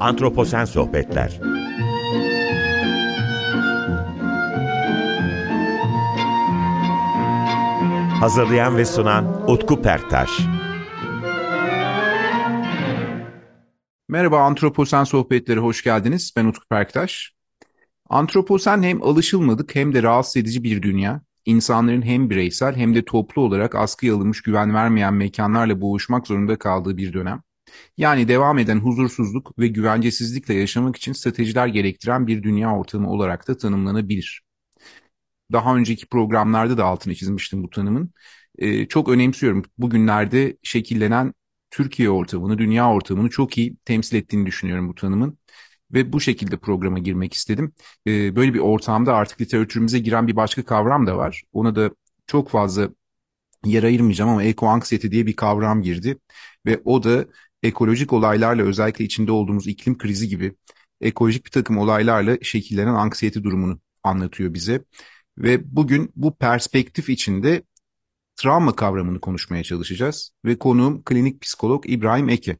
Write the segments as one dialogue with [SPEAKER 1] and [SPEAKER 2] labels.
[SPEAKER 1] Antroposen Sohbetler Hazırlayan ve sunan Utku Perktaş
[SPEAKER 2] Merhaba Antroposen Sohbetleri hoş geldiniz. Ben Utku Perktaş. Antroposen hem alışılmadık hem de rahatsız edici bir dünya. İnsanların hem bireysel hem de toplu olarak askıya alınmış güven vermeyen mekanlarla boğuşmak zorunda kaldığı bir dönem. Yani devam eden huzursuzluk ve güvencesizlikle yaşamak için stratejiler gerektiren bir dünya ortamı olarak da tanımlanabilir. Daha önceki programlarda da altını çizmiştim bu tanımın. Ee, çok önemsiyorum. Bugünlerde şekillenen Türkiye ortamını, dünya ortamını çok iyi temsil ettiğini düşünüyorum bu tanımın. Ve bu şekilde programa girmek istedim. Ee, böyle bir ortamda artık literatürümüze giren bir başka kavram da var. Ona da çok fazla yer ayırmayacağım ama ekoanksiyete diye bir kavram girdi. Ve o da ekolojik olaylarla özellikle içinde olduğumuz iklim krizi gibi ekolojik bir takım olaylarla şekillenen anksiyete durumunu anlatıyor bize. Ve bugün bu perspektif içinde travma kavramını konuşmaya çalışacağız. Ve konuğum klinik psikolog İbrahim Eke.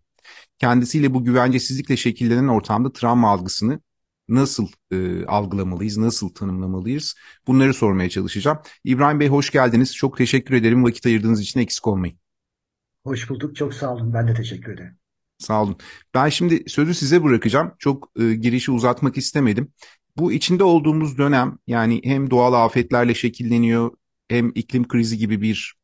[SPEAKER 2] Kendisiyle bu güvencesizlikle şekillenen ortamda travma algısını nasıl e, algılamalıyız, nasıl tanımlamalıyız bunları sormaya çalışacağım. İbrahim Bey hoş geldiniz. Çok teşekkür ederim vakit ayırdığınız için eksik olmayın.
[SPEAKER 3] Hoş bulduk. Çok sağ olun. Ben de teşekkür ederim.
[SPEAKER 2] Sağ olun. Ben şimdi sözü size bırakacağım. Çok e, girişi uzatmak istemedim. Bu içinde olduğumuz dönem yani hem doğal afetlerle şekilleniyor hem iklim krizi gibi bir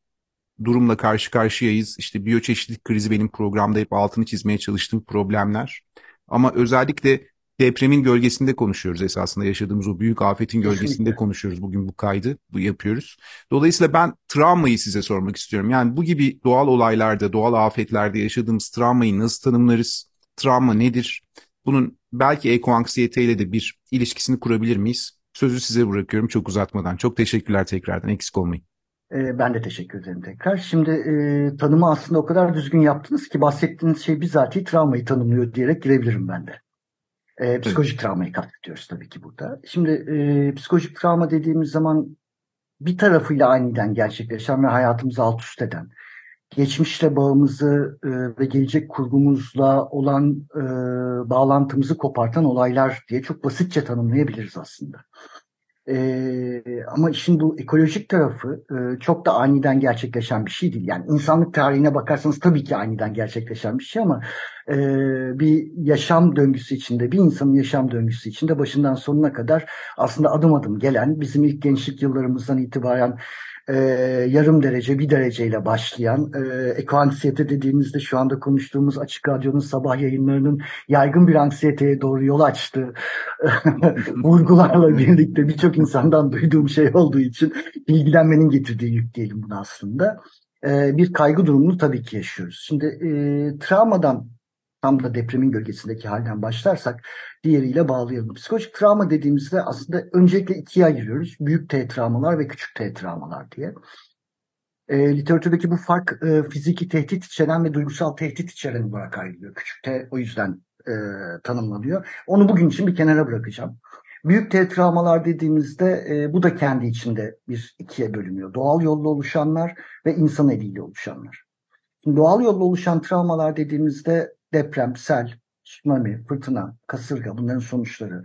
[SPEAKER 2] durumla karşı karşıyayız. İşte biyoçeşitlilik krizi benim programda hep altını çizmeye çalıştığım problemler. Ama özellikle depremin gölgesinde konuşuyoruz esasında yaşadığımız o büyük afetin gölgesinde Kesinlikle. konuşuyoruz bugün bu kaydı bu yapıyoruz. Dolayısıyla ben travmayı size sormak istiyorum. Yani bu gibi doğal olaylarda, doğal afetlerde yaşadığımız travmayı nasıl tanımlarız? Travma nedir? Bunun belki ekoanksiyeteyle de bir ilişkisini kurabilir miyiz? Sözü size bırakıyorum çok uzatmadan. Çok teşekkürler tekrardan eksik olmayın.
[SPEAKER 3] Ben de teşekkür ederim tekrar. Şimdi e, tanımı aslında o kadar düzgün yaptınız ki bahsettiğiniz şey bizatihi travmayı tanımlıyor diyerek girebilirim ben de. E, psikolojik travmayı kastediyoruz tabii ki burada. Şimdi e, psikolojik travma dediğimiz zaman bir tarafıyla aniden gerçekleşen ve hayatımızı alt üst eden, geçmişle bağımızı e, ve gelecek kurgumuzla olan e, bağlantımızı kopartan olaylar diye çok basitçe tanımlayabiliriz aslında. Ee, ama işin bu ekolojik tarafı e, çok da aniden gerçekleşen bir şey değil. Yani insanlık tarihine bakarsanız tabii ki aniden gerçekleşen bir şey ama e, bir yaşam döngüsü içinde, bir insanın yaşam döngüsü içinde başından sonuna kadar aslında adım adım gelen, bizim ilk gençlik yıllarımızdan itibaren e, yarım derece, bir dereceyle başlayan e, ekoanksiyete dediğimizde şu anda konuştuğumuz Açık Radyo'nun sabah yayınlarının yaygın bir anksiyeteye doğru yol açtı. Vurgularla birlikte birçok insandan duyduğum şey olduğu için ilgilenmenin getirdiği yük diyelim bunu aslında. E, bir kaygı durumunu tabii ki yaşıyoruz. Şimdi e, travmadan tam da depremin gölgesindeki halden başlarsak diğeriyle bağlayalım. Psikolojik travma dediğimizde aslında öncelikle ikiye ayırıyoruz. Büyük T travmalar ve küçük T travmalar diye. E, literatürdeki bu fark e, fiziki tehdit içeren ve duygusal tehdit içeren olarak ayrılıyor. Küçük T o yüzden e, tanımlanıyor. Onu bugün için bir kenara bırakacağım. Büyük T travmalar dediğimizde e, bu da kendi içinde bir ikiye bölünüyor. Doğal yolla oluşanlar ve insan eliyle oluşanlar. Şimdi doğal yolla oluşan travmalar dediğimizde deprem, sel, tsunami, fırtına, kasırga bunların sonuçları,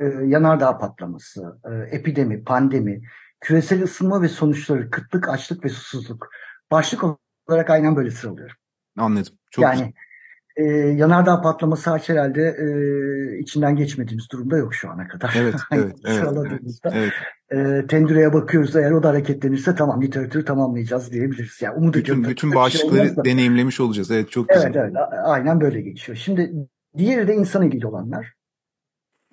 [SPEAKER 3] e, yanardağ patlaması, e, epidemi, pandemi, küresel ısınma ve sonuçları, kıtlık, açlık ve susuzluk. Başlık olarak aynen böyle sıralıyorum.
[SPEAKER 2] Anladım.
[SPEAKER 3] Çok yani e, yanardağ patlaması hariç herhalde e, içinden geçmediğimiz durumda yok şu ana kadar.
[SPEAKER 2] Evet, evet, evet, evet.
[SPEAKER 3] E, tendüreye bakıyoruz eğer o da hareketlenirse tamam literatürü tamamlayacağız diyebiliriz. Yani umut
[SPEAKER 2] bütün, bütün başlıkları şey deneyimlemiş olacağız. Evet çok güzel.
[SPEAKER 3] Evet, evet aynen böyle geçiyor. Şimdi diğeri de insan eliyle olanlar.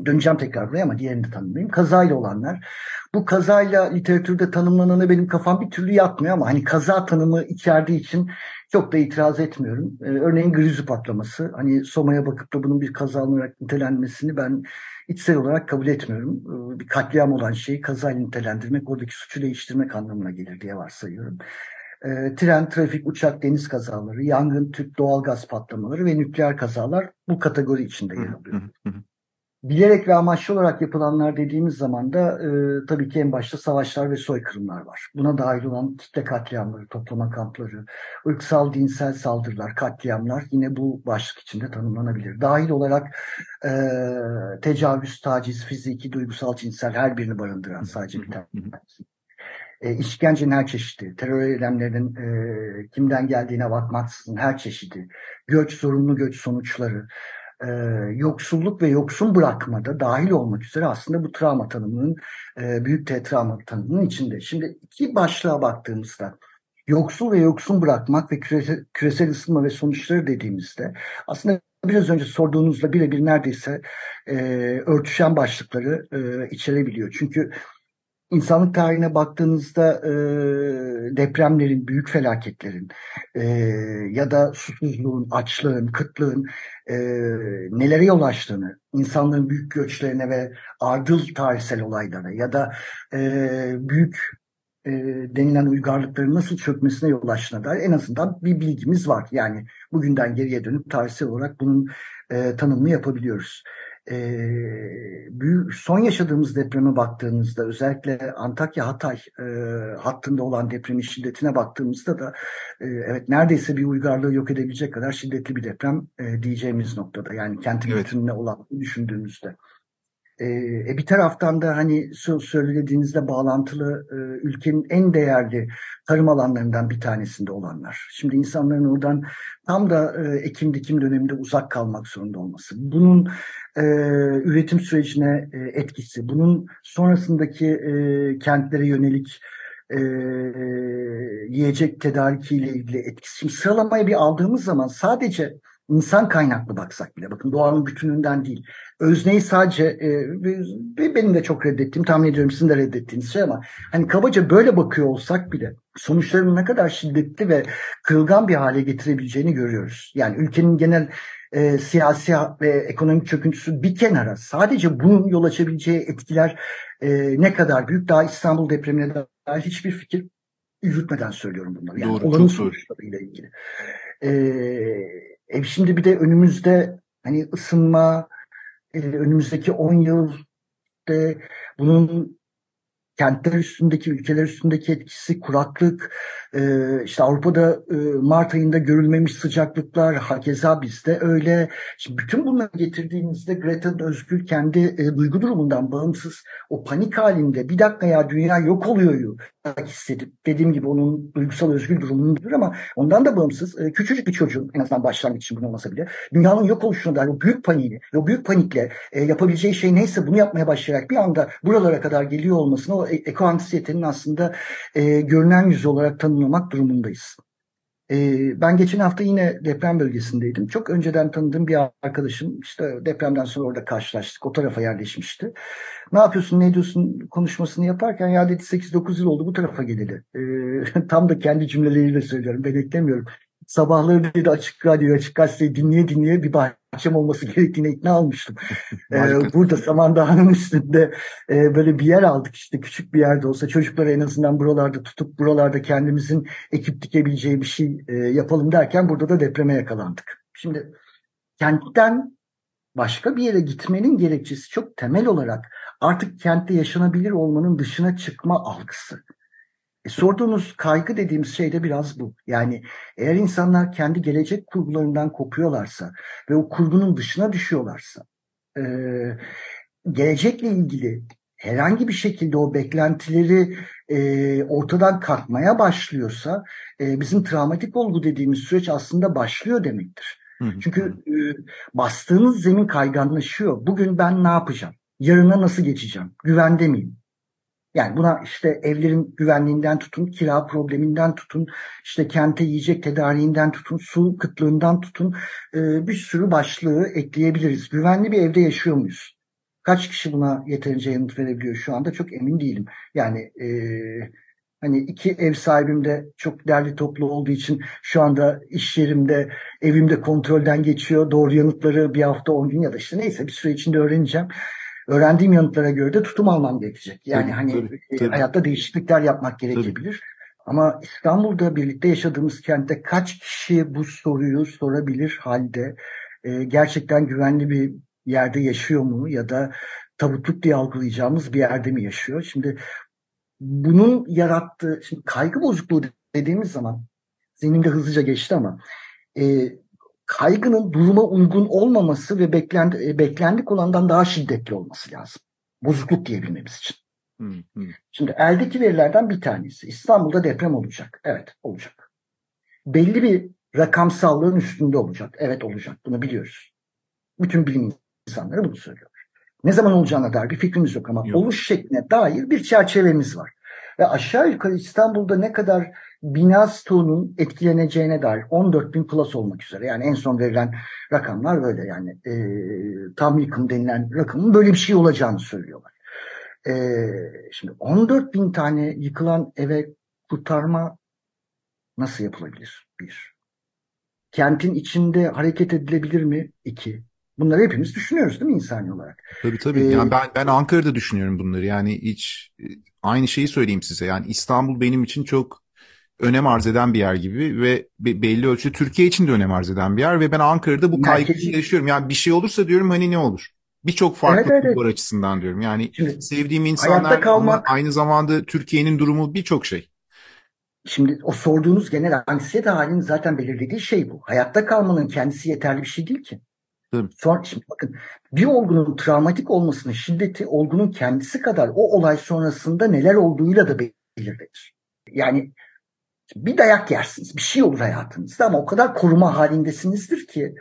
[SPEAKER 3] Döneceğim tekrar buraya ama diğerini de tanımlayayım. Kazayla olanlar. Bu kazayla literatürde tanımlananı benim kafam bir türlü yatmıyor ama hani kaza tanımı içerdiği için çok da itiraz etmiyorum. Ee, örneğin grizi patlaması. Hani Soma'ya bakıp da bunun bir kaza olarak nitelenmesini ben içsel olarak kabul etmiyorum. Ee, bir katliam olan şeyi kazayla nitelendirmek, oradaki suçu değiştirmek anlamına gelir diye varsayıyorum. Ee, tren, trafik, uçak, deniz kazaları, yangın, tüp, doğal gaz patlamaları ve nükleer kazalar bu kategori içinde yer alıyor. Bilerek ve amaçlı olarak yapılanlar dediğimiz zaman da e, tabii ki en başta savaşlar ve soykırımlar var. Buna dahil olan kitle katliamları, toplama kampları, ırksal, dinsel saldırılar, katliamlar yine bu başlık içinde tanımlanabilir. Dahil olarak e, tecavüz, taciz, fiziki, duygusal, cinsel her birini barındıran sadece bir tanesi. E, işkencenin her çeşidi, terör eylemlerinin e, kimden geldiğine bakmaksızın her çeşidi, göç, zorunlu göç sonuçları, e, yoksulluk ve yoksun bırakmada dahil olmak üzere aslında bu travma tanımının e, büyük T tanımının içinde. Şimdi iki başlığa baktığımızda yoksul ve yoksun bırakmak ve küresel, küresel ısınma ve sonuçları dediğimizde aslında biraz önce sorduğunuzla birebir neredeyse e, örtüşen başlıkları e, içerebiliyor. Çünkü insanlık tarihine baktığınızda e, depremlerin, büyük felaketlerin e, ya da susuzluğun, açlığın, kıtlığın e, nelere yol açtığını, insanlığın büyük göçlerine ve ardıl tarihsel olaylara ya da e, büyük e, denilen uygarlıkların nasıl çökmesine yol açtığına dair en azından bir bilgimiz var. Yani bugünden geriye dönüp tarihsel olarak bunun e, tanımını yapabiliyoruz büyük, son yaşadığımız depreme baktığımızda özellikle Antakya Hatay e, hattında olan depremin şiddetine baktığımızda da e, evet neredeyse bir uygarlığı yok edebilecek kadar şiddetli bir deprem e, diyeceğimiz noktada. Yani kentin evet. bütününe olan düşündüğümüzde. E, bir taraftan da hani söylediğinizde bağlantılı e, ülkenin en değerli tarım alanlarından bir tanesinde olanlar. Şimdi insanların oradan tam da e, ekim dikim döneminde uzak kalmak zorunda olması. Bunun e, üretim sürecine e, etkisi, bunun sonrasındaki e, kentlere yönelik e, yiyecek tedarikiyle ilgili etkisi. Şimdi sıralamaya bir aldığımız zaman sadece insan kaynaklı baksak bile bakın doğanın bütününden değil. Özneyi sadece e, benim de çok reddettiğim tahmin ediyorum sizin de reddettiğiniz şey ama hani kabaca böyle bakıyor olsak bile sonuçlarının ne kadar şiddetli ve kırılgan bir hale getirebileceğini görüyoruz. Yani ülkenin genel e, siyasi ve ekonomik çöküntüsü bir kenara sadece bunun yol açabileceği etkiler e, ne kadar büyük daha İstanbul depremine dair hiçbir fikir yürütmeden söylüyorum bunları. Yani doğru, olanın sonuçlarıyla ilgili. Ee, şimdi bir de önümüzde hani ısınma, e, önümüzdeki 10 yıl de bunun kentler üstündeki, ülkeler üstündeki etkisi, kuraklık, e, işte Avrupa'da e, Mart ayında görülmemiş sıcaklıklar, hakeza bizde öyle. Şimdi bütün bunları getirdiğinizde Greta'nın özgür kendi e, duygu durumundan bağımsız o panik halinde bir dakika ya dünya yok oluyor hissedip dediğim gibi onun duygusal özgür durumundur ama ondan da bağımsız e, küçücük bir çocuğun en azından başlangıç için bunu olmasa bile dünyanın yok oluşuna dair o büyük paniğini, o büyük panikle e, yapabileceği şey neyse bunu yapmaya başlayarak bir anda buralara kadar geliyor olmasına o e, eko anksiyetenin aslında e, görünen yüzü olarak tanımlamak durumundayız. Ee, ben geçen hafta yine deprem bölgesindeydim. Çok önceden tanıdığım bir arkadaşım işte depremden sonra orada karşılaştık. O tarafa yerleşmişti. Ne yapıyorsun, ne ediyorsun konuşmasını yaparken ya dedi 8-9 yıl oldu bu tarafa geleli. Ee, tam da kendi cümleleriyle söylüyorum. Ben. Sabahları dedi açık radyo, açık gazeteyi dinleye dinleye bir bahçem olması gerektiğine ikna olmuştum. ee, burada Samandağ'ın üstünde e, böyle bir yer aldık işte küçük bir yerde olsa çocukları en azından buralarda tutup buralarda kendimizin ekip dikebileceği bir şey e, yapalım derken burada da depreme yakalandık. Şimdi kentten başka bir yere gitmenin gerekçesi çok temel olarak artık kentte yaşanabilir olmanın dışına çıkma algısı. E, sorduğunuz kaygı dediğimiz şey de biraz bu. Yani eğer insanlar kendi gelecek kurgularından kopuyorlarsa ve o kurgunun dışına düşüyorlarsa, e, gelecekle ilgili herhangi bir şekilde o beklentileri e, ortadan kalkmaya başlıyorsa, e, bizim travmatik olgu dediğimiz süreç aslında başlıyor demektir. Çünkü e, bastığınız zemin kayganlaşıyor. Bugün ben ne yapacağım? Yarına nasıl geçeceğim? Güvende miyim? Yani buna işte evlerin güvenliğinden tutun, kira probleminden tutun, işte kente yiyecek tedariğinden tutun, su kıtlığından tutun bir sürü başlığı ekleyebiliriz. Güvenli bir evde yaşıyor muyuz? Kaç kişi buna yeterince yanıt verebiliyor şu anda çok emin değilim. Yani e, hani iki ev sahibim de çok derli toplu olduğu için şu anda iş yerimde, evimde kontrolden geçiyor. Doğru yanıtları bir hafta, on gün ya da işte neyse bir süre içinde öğreneceğim öğrendiğim yanıtlara göre de tutum almam gerekecek. Yani tabii, hani tabii, e, tabii. hayatta değişiklikler yapmak gerekebilir. Tabii. Ama İstanbul'da birlikte yaşadığımız kentte kaç kişi bu soruyu sorabilir halde e, gerçekten güvenli bir yerde yaşıyor mu ya da tabutluk diye algılayacağımız bir yerde mi yaşıyor? Şimdi bunun yarattığı şimdi kaygı bozukluğu dediğimiz zaman zihnimde hızlıca geçti ama e, kaygının duruma uygun olmaması ve beklendi, e, beklendik olandan daha şiddetli olması lazım. Bozukluk diyebilmemiz için.
[SPEAKER 2] Hı hı.
[SPEAKER 3] Şimdi eldeki verilerden bir tanesi. İstanbul'da deprem olacak. Evet olacak. Belli bir rakamsallığın üstünde olacak. Evet olacak. Bunu biliyoruz. Bütün bilim insanları bunu söylüyor. Ne zaman olacağına dair bir fikrimiz yok ama
[SPEAKER 2] Yok.
[SPEAKER 3] oluş şekline dair bir çerçevemiz var. Ve aşağı yukarı İstanbul'da ne kadar bina stoğunun etkileneceğine dair 14 bin plus olmak üzere. Yani en son verilen rakamlar böyle yani e, tam yıkım denilen rakamın böyle bir şey olacağını söylüyorlar. E, şimdi 14 bin tane yıkılan eve kurtarma nasıl yapılabilir? Bir. Kentin içinde hareket edilebilir mi? İki. Bunları hepimiz düşünüyoruz değil mi insani olarak?
[SPEAKER 2] Tabii tabii.
[SPEAKER 3] Ee,
[SPEAKER 2] Yani ben ben Ankara'da düşünüyorum bunları. Yani hiç e, aynı şeyi söyleyeyim size. Yani İstanbul benim için çok önem arz eden bir yer gibi ve be- belli ölçüde Türkiye için de önem arz eden bir yer ve ben Ankara'da bu kaygıyı
[SPEAKER 3] Merkezi-
[SPEAKER 2] yaşıyorum. Yani bir şey olursa diyorum hani ne olur? Birçok farklı
[SPEAKER 3] Evet, evet,
[SPEAKER 2] açısından diyorum. Yani
[SPEAKER 3] Şimdi
[SPEAKER 2] sevdiğim insanlar
[SPEAKER 3] kalmak-
[SPEAKER 2] aynı zamanda Türkiye'nin durumu birçok şey.
[SPEAKER 3] Şimdi o sorduğunuz genel anksiyete halinin zaten belirlediği şey bu. Hayatta kalmanın kendisi yeterli bir şey değil ki.
[SPEAKER 2] Tabii.
[SPEAKER 3] Sonra, şimdi bakın bir olgunun travmatik olmasının şiddeti olgunun kendisi kadar o olay sonrasında neler olduğuyla da belirlenir. Yani bir dayak yersiniz, bir şey olur hayatınızda ama o kadar koruma halindesinizdir ki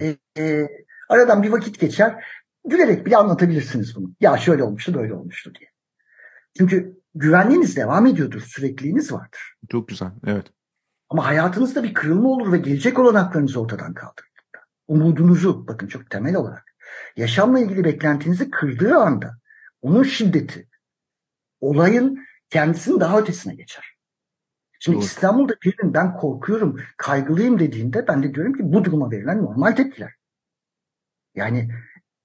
[SPEAKER 3] e, e, aradan bir vakit geçer, gülerek bile anlatabilirsiniz bunu. Ya şöyle olmuştu, böyle olmuştu diye. Çünkü güvenliğiniz devam ediyordur, sürekliliğiniz vardır.
[SPEAKER 2] Çok güzel. Evet.
[SPEAKER 3] Ama hayatınızda bir kırılma olur ve gelecek olanaklarınızı ortadan kaldırır. Umudunuzu bakın çok temel olarak yaşamla ilgili beklentinizi kırdığı anda onun şiddeti olayın kendisinin daha ötesine geçer. Şimdi
[SPEAKER 2] Doğru.
[SPEAKER 3] İstanbul'da birinin ben korkuyorum, kaygılıyım dediğinde ben de diyorum ki bu duruma verilen normal tepkiler. Yani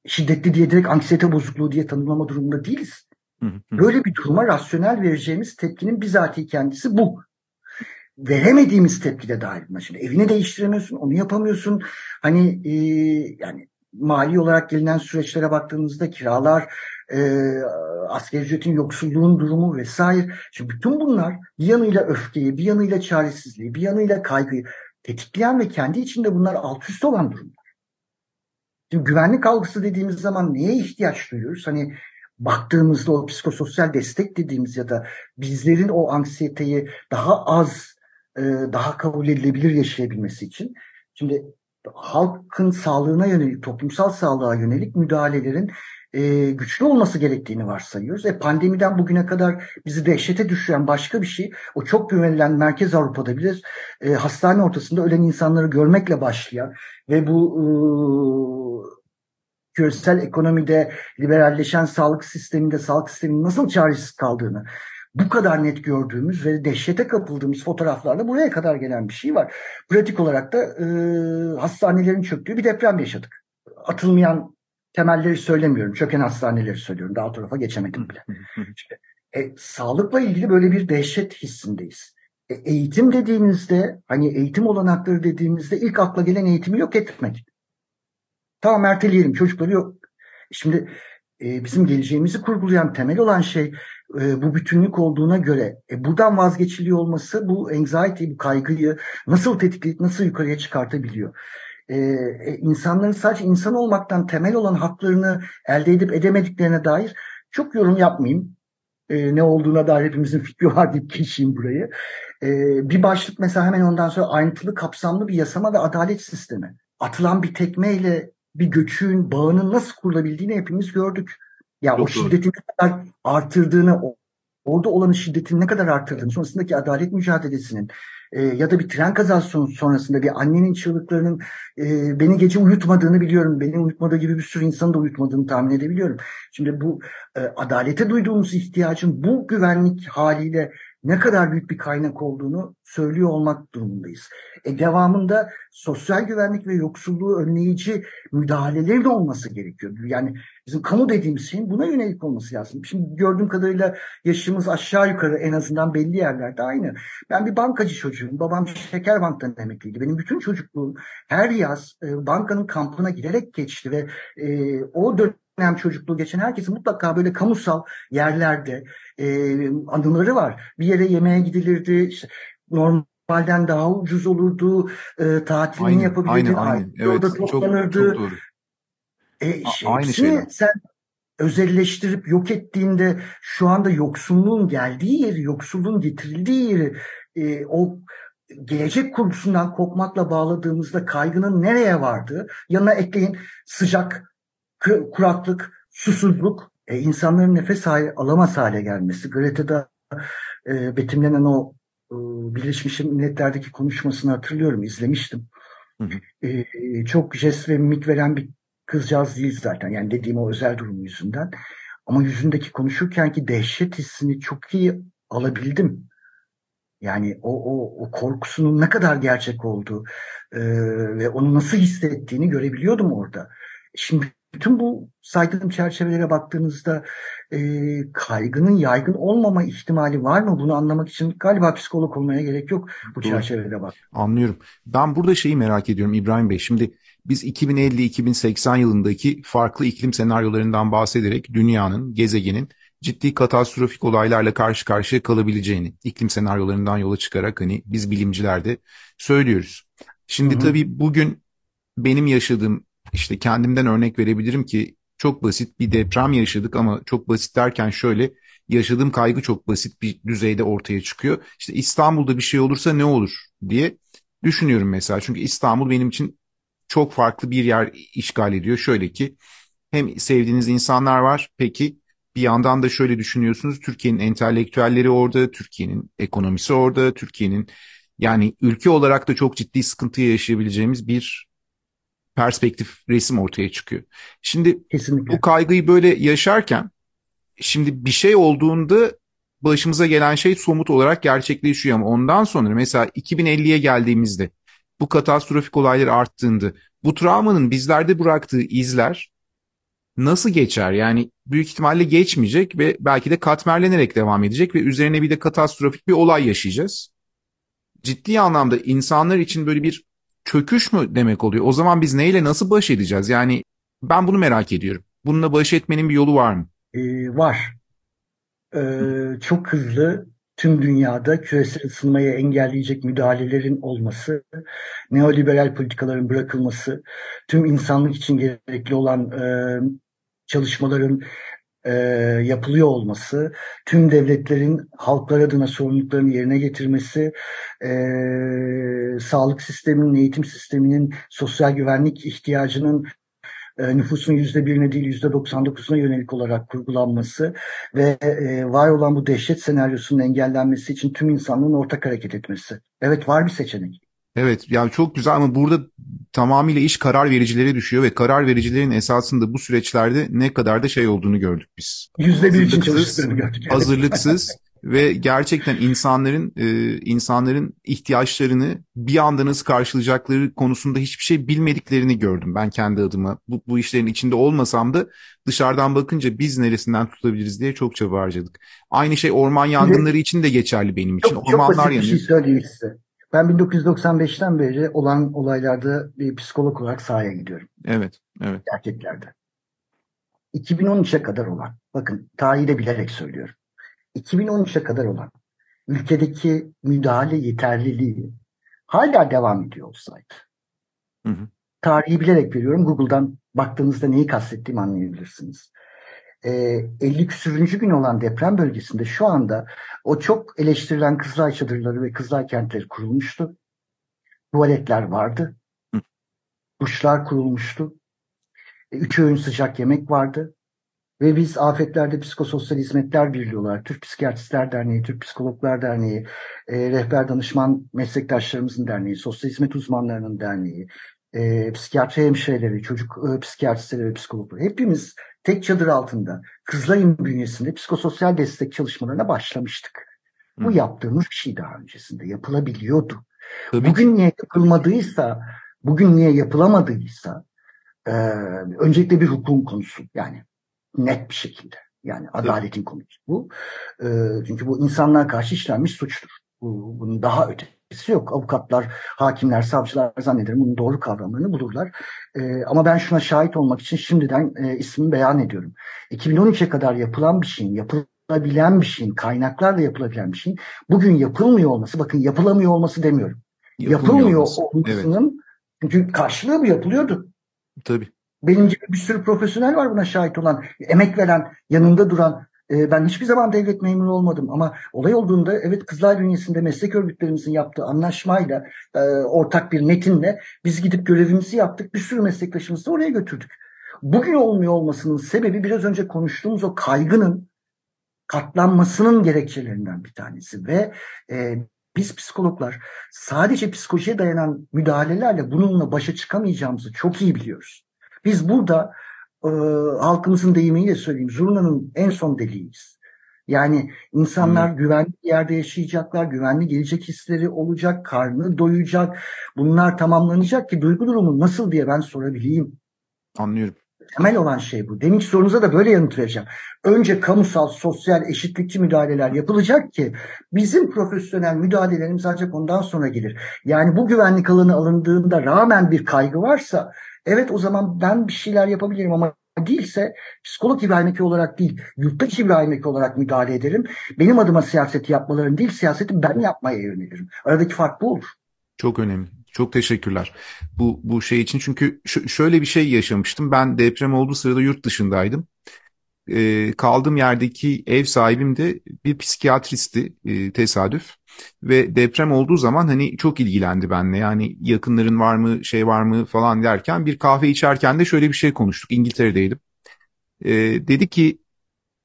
[SPEAKER 3] şiddetli diye direkt anksiyete bozukluğu diye tanımlama durumunda değiliz.
[SPEAKER 2] Hı hı hı.
[SPEAKER 3] Böyle bir duruma rasyonel vereceğimiz tepkinin bizatihi kendisi bu. Veremediğimiz tepki de dahil buna. Şimdi evini değiştiremiyorsun, onu yapamıyorsun. Hani e, yani mali olarak gelinen süreçlere baktığımızda kiralar, e, asgari ücretin yoksulluğun durumu vesaire. Şimdi bütün bunlar bir yanıyla öfkeyi, bir yanıyla çaresizliği, bir yanıyla kaygıyı tetikleyen ve kendi içinde bunlar alt üst olan durumlar. Şimdi güvenlik algısı dediğimiz zaman neye ihtiyaç duyuyoruz? Hani baktığımızda o psikososyal destek dediğimiz ya da bizlerin o anksiyeteyi daha az, e, daha kabul edilebilir yaşayabilmesi için. Şimdi halkın sağlığına yönelik, toplumsal sağlığa yönelik müdahalelerin e, güçlü olması gerektiğini varsayıyoruz. E, pandemiden bugüne kadar bizi dehşete düşüren başka bir şey, o çok güvenilen Merkez Avrupa'da bile e, hastane ortasında ölen insanları görmekle başlayan ve bu e, küresel ekonomide liberalleşen sağlık sisteminde sağlık sisteminin nasıl çaresiz kaldığını bu kadar net gördüğümüz ve dehşete kapıldığımız fotoğraflarla buraya kadar gelen bir şey var. Pratik olarak da e, hastanelerin çöktüğü bir deprem yaşadık. Atılmayan temelleri söylemiyorum. Çöken hastaneleri söylüyorum. Daha o tarafa geçemedim bile. İşte, e, sağlıkla ilgili böyle bir dehşet hissindeyiz. E, eğitim dediğimizde hani eğitim olanakları dediğimizde ilk akla gelen eğitimi yok etmek. Tamam erteleyelim çocukları yok. Şimdi e, bizim geleceğimizi kurgulayan temel olan şey e, bu bütünlük olduğuna göre e, buradan vazgeçiliyor olması bu anxiety, bu kaygıyı nasıl tetikleyip nasıl yukarıya çıkartabiliyor? E, e, insanların sadece insan olmaktan temel olan haklarını elde edip edemediklerine dair çok yorum yapmayayım. E, ne olduğuna dair hepimizin fikri var deyip geçeyim burayı. E, bir başlık mesela hemen ondan sonra ayrıntılı kapsamlı bir yasama ve adalet sistemi. Atılan bir tekmeyle bir göçün, bağının nasıl kurulabildiğini hepimiz gördük. Ya
[SPEAKER 2] Çok
[SPEAKER 3] o şiddetin ne kadar arttırdığını, o- orada olanın şiddetini ne kadar arttırdığını, sonrasındaki adalet mücadelesinin e, ya da bir tren kazası son- sonrasında bir annenin çığlıklarının e, beni gece uyutmadığını biliyorum. Beni uyutmadığı gibi bir sürü insanı da uyutmadığını tahmin edebiliyorum. Şimdi bu e, adalete duyduğumuz ihtiyacın bu güvenlik haliyle ne kadar büyük bir kaynak olduğunu söylüyor olmak durumundayız. E devamında sosyal güvenlik ve yoksulluğu önleyici müdahalelerin de olması gerekiyor. Yani bizim kamu dediğimiz şeyin buna yönelik olması lazım. Şimdi gördüğüm kadarıyla yaşımız aşağı yukarı en azından belli yerlerde aynı. Ben bir bankacı çocuğum. Babam şeker banktan emekliydi. Benim bütün çocukluğum her yaz e, bankanın kampına giderek geçti ve e, o dönem çocukluğu geçen herkesin mutlaka böyle kamusal yerlerde e, anıları var. Bir yere yemeğe gidilirdi. İşte normalden daha ucuz olurdu. E, tatilini
[SPEAKER 2] Aynı,
[SPEAKER 3] yapabilirdin.
[SPEAKER 2] aynı, aynı. Evet,
[SPEAKER 3] orada
[SPEAKER 2] çok,
[SPEAKER 3] toplanırdı.
[SPEAKER 2] çok doğru.
[SPEAKER 3] E,
[SPEAKER 2] A-
[SPEAKER 3] şey,
[SPEAKER 2] aynı şeyler.
[SPEAKER 3] sen özelleştirip yok ettiğinde şu anda yoksulluğun geldiği yeri, yoksulluğun getirildiği yeri e, o gelecek kurgusundan kopmakla bağladığımızda kaygının nereye vardığı yanına ekleyin sıcak, kuraklık, susuzluk, e, insanların nefes hale, alamaz hale gelmesi. Greta'da e, betimlenen o e, Birleşmiş Milletler'deki konuşmasını hatırlıyorum, izlemiştim.
[SPEAKER 2] Hı hı.
[SPEAKER 3] E, çok jest ve mimik veren bir kızcağız değil zaten. Yani dediğim o özel durum yüzünden. Ama yüzündeki konuşurkenki dehşet hissini çok iyi alabildim. Yani o, o, o korkusunun ne kadar gerçek olduğu e, ve onu nasıl hissettiğini görebiliyordum orada. Şimdi bütün bu saydığım çerçevelere baktığınızda e, kaygının yaygın olmama ihtimali var mı? Bunu anlamak için galiba psikolog olmaya gerek yok bu
[SPEAKER 2] Doğru.
[SPEAKER 3] çerçevede bak.
[SPEAKER 2] Anlıyorum. Ben burada şeyi merak ediyorum İbrahim Bey. Şimdi biz 2050-2080 yılındaki farklı iklim senaryolarından bahsederek dünyanın, gezegenin ciddi katastrofik olaylarla karşı karşıya kalabileceğini iklim senaryolarından yola çıkarak hani biz bilimciler de söylüyoruz. Şimdi
[SPEAKER 3] Hı hı.
[SPEAKER 2] tabii bugün benim yaşadığım işte kendimden örnek verebilirim ki çok basit bir deprem yaşadık ama çok basit derken şöyle yaşadığım kaygı çok basit bir düzeyde ortaya çıkıyor. İşte İstanbul'da bir şey olursa ne olur diye düşünüyorum mesela. Çünkü İstanbul benim için çok farklı bir yer işgal ediyor. Şöyle ki hem sevdiğiniz insanlar var peki bir yandan da şöyle düşünüyorsunuz Türkiye'nin entelektüelleri orada, Türkiye'nin ekonomisi orada, Türkiye'nin yani ülke olarak da çok ciddi sıkıntı yaşayabileceğimiz bir perspektif resim ortaya çıkıyor. Şimdi
[SPEAKER 3] Kesinlikle.
[SPEAKER 2] bu kaygıyı böyle yaşarken şimdi bir şey olduğunda başımıza gelen şey somut olarak gerçekleşiyor ama ondan sonra mesela 2050'ye geldiğimizde bu katastrofik olaylar arttığında bu travmanın bizlerde bıraktığı izler nasıl geçer? Yani büyük ihtimalle geçmeyecek ve belki de katmerlenerek devam edecek ve üzerine bir de katastrofik bir olay yaşayacağız. Ciddi anlamda insanlar için böyle bir çöküş mü demek oluyor? O zaman biz neyle nasıl baş edeceğiz? Yani ben bunu merak ediyorum. Bununla baş etmenin bir yolu var mı?
[SPEAKER 3] Ee, var. Ee, çok hızlı tüm dünyada küresel ısınmayı engelleyecek müdahalelerin olması, neoliberal politikaların bırakılması, tüm insanlık için gerekli olan e, çalışmaların e, yapılıyor olması, tüm devletlerin halklar adına sorumluluklarını yerine getirmesi, e, sağlık sisteminin, eğitim sisteminin, sosyal güvenlik ihtiyacının e, nüfusun yüzde birine değil yüzde 99'una yönelik olarak kurgulanması ve e, var olan bu dehşet senaryosunun engellenmesi için tüm insanlığın ortak hareket etmesi. Evet var bir seçenek.
[SPEAKER 2] Evet yani çok güzel ama burada tamamıyla iş karar vericilere düşüyor ve karar vericilerin esasında bu süreçlerde ne kadar da şey olduğunu gördük biz.
[SPEAKER 3] Yüzde bir için çalıştığını gördük.
[SPEAKER 2] hazırlıksız ve gerçekten insanların e, insanların ihtiyaçlarını bir anda nasıl karşılayacakları konusunda hiçbir şey bilmediklerini gördüm ben kendi adıma. Bu, bu işlerin içinde olmasam da dışarıdan bakınca biz neresinden tutabiliriz diye çok çaba harcadık. Aynı şey orman yangınları için de geçerli benim için.
[SPEAKER 3] Çok, çok
[SPEAKER 2] Ormanlar
[SPEAKER 3] basit bir
[SPEAKER 2] yanıyor.
[SPEAKER 3] şey söyleyeyim size. Ben 1995'ten beri olan olaylarda bir psikolog olarak sahaya gidiyorum.
[SPEAKER 2] Evet, evet.
[SPEAKER 3] erkeklerde. 2013'e kadar olan, bakın tarihi de bilerek söylüyorum. 2013'e kadar olan ülkedeki müdahale yeterliliği hala devam ediyor olsaydı.
[SPEAKER 2] Hı hı.
[SPEAKER 3] Tarihi bilerek veriyorum. Google'dan baktığınızda neyi kastettiğimi anlayabilirsiniz. Ee, 50 küsürüncü gün olan deprem bölgesinde şu anda o çok eleştirilen Kızılay çadırları ve Kızılay kentleri kurulmuştu. Tuvaletler vardı.
[SPEAKER 2] Hı.
[SPEAKER 3] Duşlar kurulmuştu. E, Üç öğün sıcak yemek vardı. Ve biz Afetlerde Psikososyal Hizmetler Birliği olarak Türk Psikiyatristler Derneği, Türk Psikologlar Derneği, e, Rehber Danışman Meslektaşlarımızın Derneği, Sosyal Hizmet Uzmanlarının Derneği, e, psikiyatri hemşireleri, çocuk e, psikiyatristleri ve psikologları hepimiz tek çadır altında Kızılay'ın bünyesinde psikososyal destek çalışmalarına başlamıştık. Bu yaptığımız bir şey daha öncesinde yapılabiliyordu.
[SPEAKER 2] Tabii
[SPEAKER 3] bugün
[SPEAKER 2] ki.
[SPEAKER 3] niye yapılmadıysa, bugün niye yapılamadıysa e, öncelikle bir hukukun konusu yani net bir şekilde. Yani adaletin konusu bu. E, çünkü bu insanlığa karşı işlenmiş suçtur. Bu, bunun daha ötesi yok. Avukatlar, hakimler, savcılar zannederim bunun doğru kavramlarını bulurlar. E, ama ben şuna şahit olmak için şimdiden e, ismini beyan ediyorum. 2013'e kadar yapılan bir şeyin, yapılabilen bir şeyin, kaynaklarla yapılabilen bir şeyin bugün yapılmıyor olması, bakın yapılamıyor olması demiyorum. Yapılmıyor,
[SPEAKER 2] olması.
[SPEAKER 3] olmasının çünkü karşılığı mı yapılıyordu?
[SPEAKER 2] Tabii.
[SPEAKER 3] Benim gibi bir sürü profesyonel var buna şahit olan, emek veren, yanında duran. E, ben hiçbir zaman devlet memuru olmadım ama olay olduğunda evet Kızılay bünyesinde meslek örgütlerimizin yaptığı anlaşmayla, e, ortak bir metinle biz gidip görevimizi yaptık. Bir sürü meslektaşımızı oraya götürdük. Bugün olmuyor olmasının sebebi biraz önce konuştuğumuz o kaygının katlanmasının gerekçelerinden bir tanesi ve e, biz psikologlar sadece psikolojiye dayanan müdahalelerle bununla başa çıkamayacağımızı çok iyi biliyoruz. Biz burada e, halkımızın deyimiyle söyleyeyim zurnanın en son deliğiyiz. Yani insanlar
[SPEAKER 2] Hmm.
[SPEAKER 3] güvenli bir yerde yaşayacaklar, güvenli gelecek hisleri olacak, karnı doyacak. Bunlar tamamlanacak ki duygu durumu nasıl diye ben sorabileyim.
[SPEAKER 2] Anlıyorum.
[SPEAKER 3] Temel olan şey bu. Deminki sorunuza da böyle yanıt vereceğim. Önce kamusal, sosyal, eşitlikçi müdahaleler yapılacak ki bizim profesyonel müdahalelerimiz ancak ondan sonra gelir. Yani bu güvenlik alanı alındığında rağmen bir kaygı varsa evet o zaman ben bir şeyler yapabilirim ama değilse psikolog İbrahim Eki olarak değil, yurttaş İbrahim Eki olarak müdahale ederim. Benim adıma siyaseti yapmalarını değil, siyaseti ben yapmaya yönelirim. Aradaki fark bu olur.
[SPEAKER 2] Çok önemli. Çok teşekkürler bu bu şey için. Çünkü şöyle bir şey yaşamıştım. Ben deprem olduğu sırada yurt dışındaydım. Ee, kaldığım yerdeki ev sahibim de bir psikiyatristi e, tesadüf. Ve deprem olduğu zaman hani çok ilgilendi benimle. Yani yakınların var mı, şey var mı falan derken bir kahve içerken de şöyle bir şey konuştuk. İngiltere'deydim. Ee, dedi ki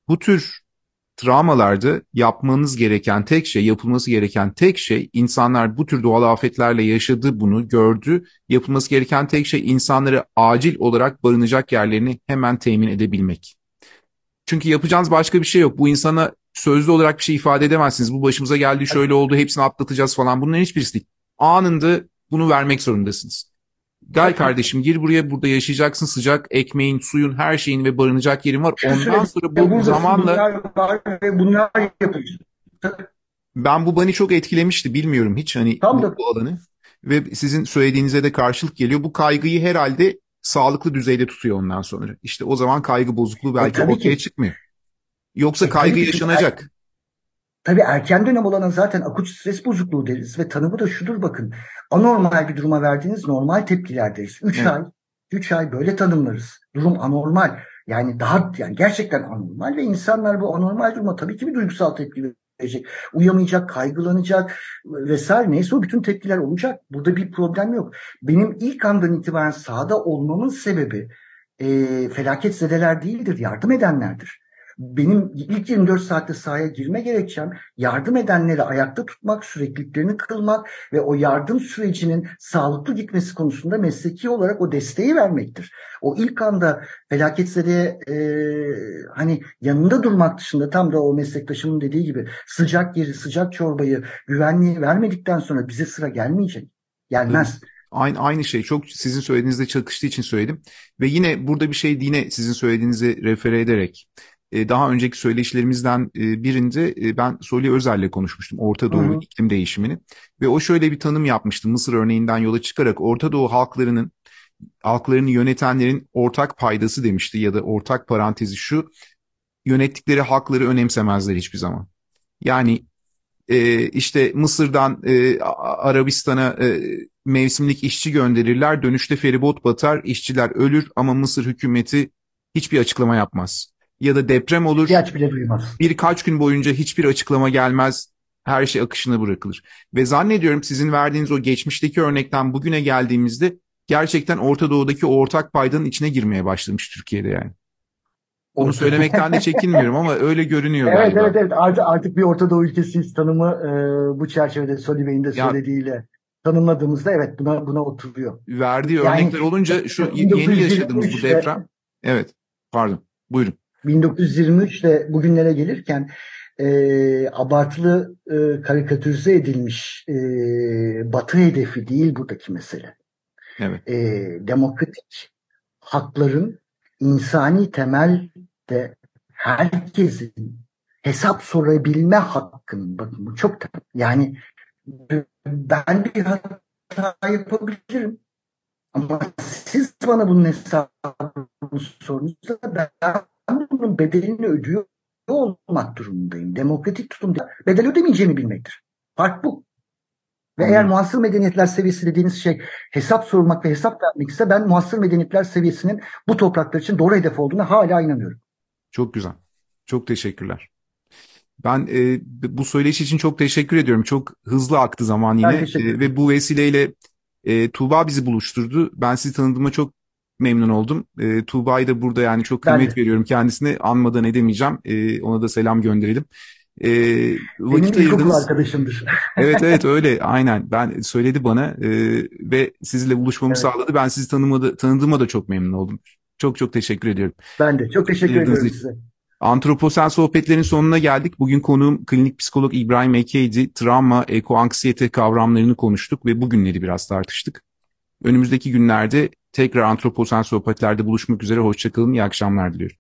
[SPEAKER 2] bu tür travmalarda yapmanız gereken tek şey, yapılması gereken tek şey, insanlar bu tür doğal afetlerle yaşadı bunu, gördü. Yapılması gereken tek şey insanları acil olarak barınacak yerlerini hemen temin edebilmek. Çünkü yapacağınız başka bir şey yok. Bu insana sözlü olarak bir şey ifade edemezsiniz. Bu başımıza geldi, şöyle oldu, hepsini atlatacağız falan. Bunların hiçbirisi değil. Anında bunu vermek zorundasınız. Gel kardeşim gir buraya burada yaşayacaksın sıcak ekmeğin, suyun, her şeyin ve barınacak yerin var. Ondan sonra bu zamanla
[SPEAKER 3] bunlar yapılacak.
[SPEAKER 2] ben bu bani çok etkilemişti bilmiyorum hiç hani
[SPEAKER 3] Tam
[SPEAKER 2] bu,
[SPEAKER 3] da-
[SPEAKER 2] bu alanı ve sizin söylediğinize de karşılık geliyor. Bu kaygıyı herhalde sağlıklı düzeyde tutuyor ondan sonra. İşte o zaman kaygı bozukluğu belki
[SPEAKER 3] tabii
[SPEAKER 2] ortaya
[SPEAKER 3] ki.
[SPEAKER 2] çıkmıyor. Yoksa
[SPEAKER 3] E, tabii
[SPEAKER 2] kaygı
[SPEAKER 3] ki.
[SPEAKER 2] yaşanacak.
[SPEAKER 3] Tabii erken dönem olana zaten akut stres bozukluğu deriz ve tanımı da şudur bakın. Anormal bir duruma verdiğiniz normal tepkiler deriz. 3
[SPEAKER 2] Evet.
[SPEAKER 3] ay, 3 ay böyle tanımlarız. Durum anormal. Yani daha yani gerçekten anormal ve insanlar bu anormal duruma tabii ki bir duygusal tepki verecek. Uyamayacak, kaygılanacak vesaire neyse o bütün tepkiler olacak. Burada bir problem yok. Benim ilk andan itibaren sahada olmamın sebebi e, felaket zedeler değildir, yardım edenlerdir. Benim ilk 24 saatte sahaya girme gerekçem yardım edenleri ayakta tutmak, sürekliliklerini kılmak ve o yardım sürecinin sağlıklı gitmesi konusunda mesleki olarak o desteği vermektir. O ilk anda felaketseleye e, hani yanında durmak dışında tam da o meslektaşımın dediği gibi sıcak yeri, sıcak çorbayı, güvenliği vermedikten sonra bize sıra gelmeyecek. Gelmez.
[SPEAKER 2] Aynı, aynı şey çok sizin söylediğinizle çakıştığı için söyledim. Ve yine burada bir şey yine sizin söylediğinize refere ederek daha önceki söyleşilerimizden e, birinde e, ben Soli Özer'le konuşmuştum Orta Doğu
[SPEAKER 3] Hı hı.
[SPEAKER 2] iklim değişimini. Ve o şöyle bir tanım yapmıştı Mısır örneğinden yola çıkarak Orta Doğu halklarının halklarını yönetenlerin ortak paydası demişti ya da ortak parantezi şu yönettikleri halkları önemsemezler hiçbir zaman. Yani e, işte Mısır'dan e, Arabistan'a e, mevsimlik işçi gönderirler. Dönüşte feribot batar, işçiler ölür ama Mısır hükümeti hiçbir açıklama yapmaz. Ya da deprem olur,
[SPEAKER 3] İhtiyaç bile duymaz.
[SPEAKER 2] birkaç gün boyunca hiçbir açıklama gelmez. Her şey akışına bırakılır. Ve zannediyorum sizin verdiğiniz o geçmişteki örnekten bugüne geldiğimizde gerçekten Orta Doğu'daki o ortak paydanın içine girmeye başlamış Türkiye'de yani. Onu söylemekten de çekinmiyorum ama öyle görünüyor
[SPEAKER 3] Evet
[SPEAKER 2] galiba.
[SPEAKER 3] evet evet artık, artık bir Orta Doğu ülkesiyiz tanımı e, bu çerçevede Soli Bey'in de
[SPEAKER 2] Ya-
[SPEAKER 3] söylediğiyle tanımladığımızda evet buna buna oturuyor.
[SPEAKER 2] Verdiği
[SPEAKER 3] Yani-
[SPEAKER 2] örnekler olunca şu yeni
[SPEAKER 3] 1923'te
[SPEAKER 2] yaşadığımız bu deprem. Evet, pardon. Buyurun.
[SPEAKER 3] 1923 ile bugünlere gelirken e, abartılı e, karikatürize edilmiş e, batı hedefi değil buradaki mesele.
[SPEAKER 2] Evet.
[SPEAKER 3] E, demokratik hakların insani temelde herkesin hesap sorabilme hakkının bakın bu çok yani ben bir hata yapabilirim ama siz bana bunun hesabını sorunuzda ben bunun bedelini ödüyor olmak durumundayım. Demokratik tutumda bedel ödemeyeceğimi bilmektir. Fark bu. Ve eğer muhasır medeniyetler seviyesi dediğiniz şey hesap sormak ve hesap vermek ise ben muhasır medeniyetler seviyesinin bu topraklar için doğru hedef olduğuna hala inanıyorum.
[SPEAKER 2] Çok güzel. Çok teşekkürler. Ben e, bu söyleyiş için çok teşekkür ediyorum. Çok hızlı aktı zaman yine e, ve bu vesileyle e, Tuğba bizi buluşturdu. Ben sizi tanıdığıma çok memnun oldum. E, Tuğba'yı da burada yani çok kıymet veriyorum kendisine. Anmadan edemeyeceğim. E, ona da selam gönderelim.
[SPEAKER 3] E, vakit Benim ilkokul arkadaşımdır.
[SPEAKER 2] evet evet öyle aynen. Ben söyledi bana e, ve sizinle buluşmamı evet. sağladı. Ben sizi tanımadı, tanıdığıma da çok memnun oldum. Çok çok teşekkür ediyorum.
[SPEAKER 3] Ben de çok teşekkür ediyorum size.
[SPEAKER 2] Antroposen sohbetlerin sonuna geldik. Bugün konuğum klinik psikolog İbrahim Ekeydi. Travma, ekoanksiyete kavramlarını konuştuk ve bugünleri biraz tartıştık. Önümüzdeki günlerde tekrar antroposen sohbetlerde buluşmak üzere. Hoşçakalın, iyi akşamlar diliyorum.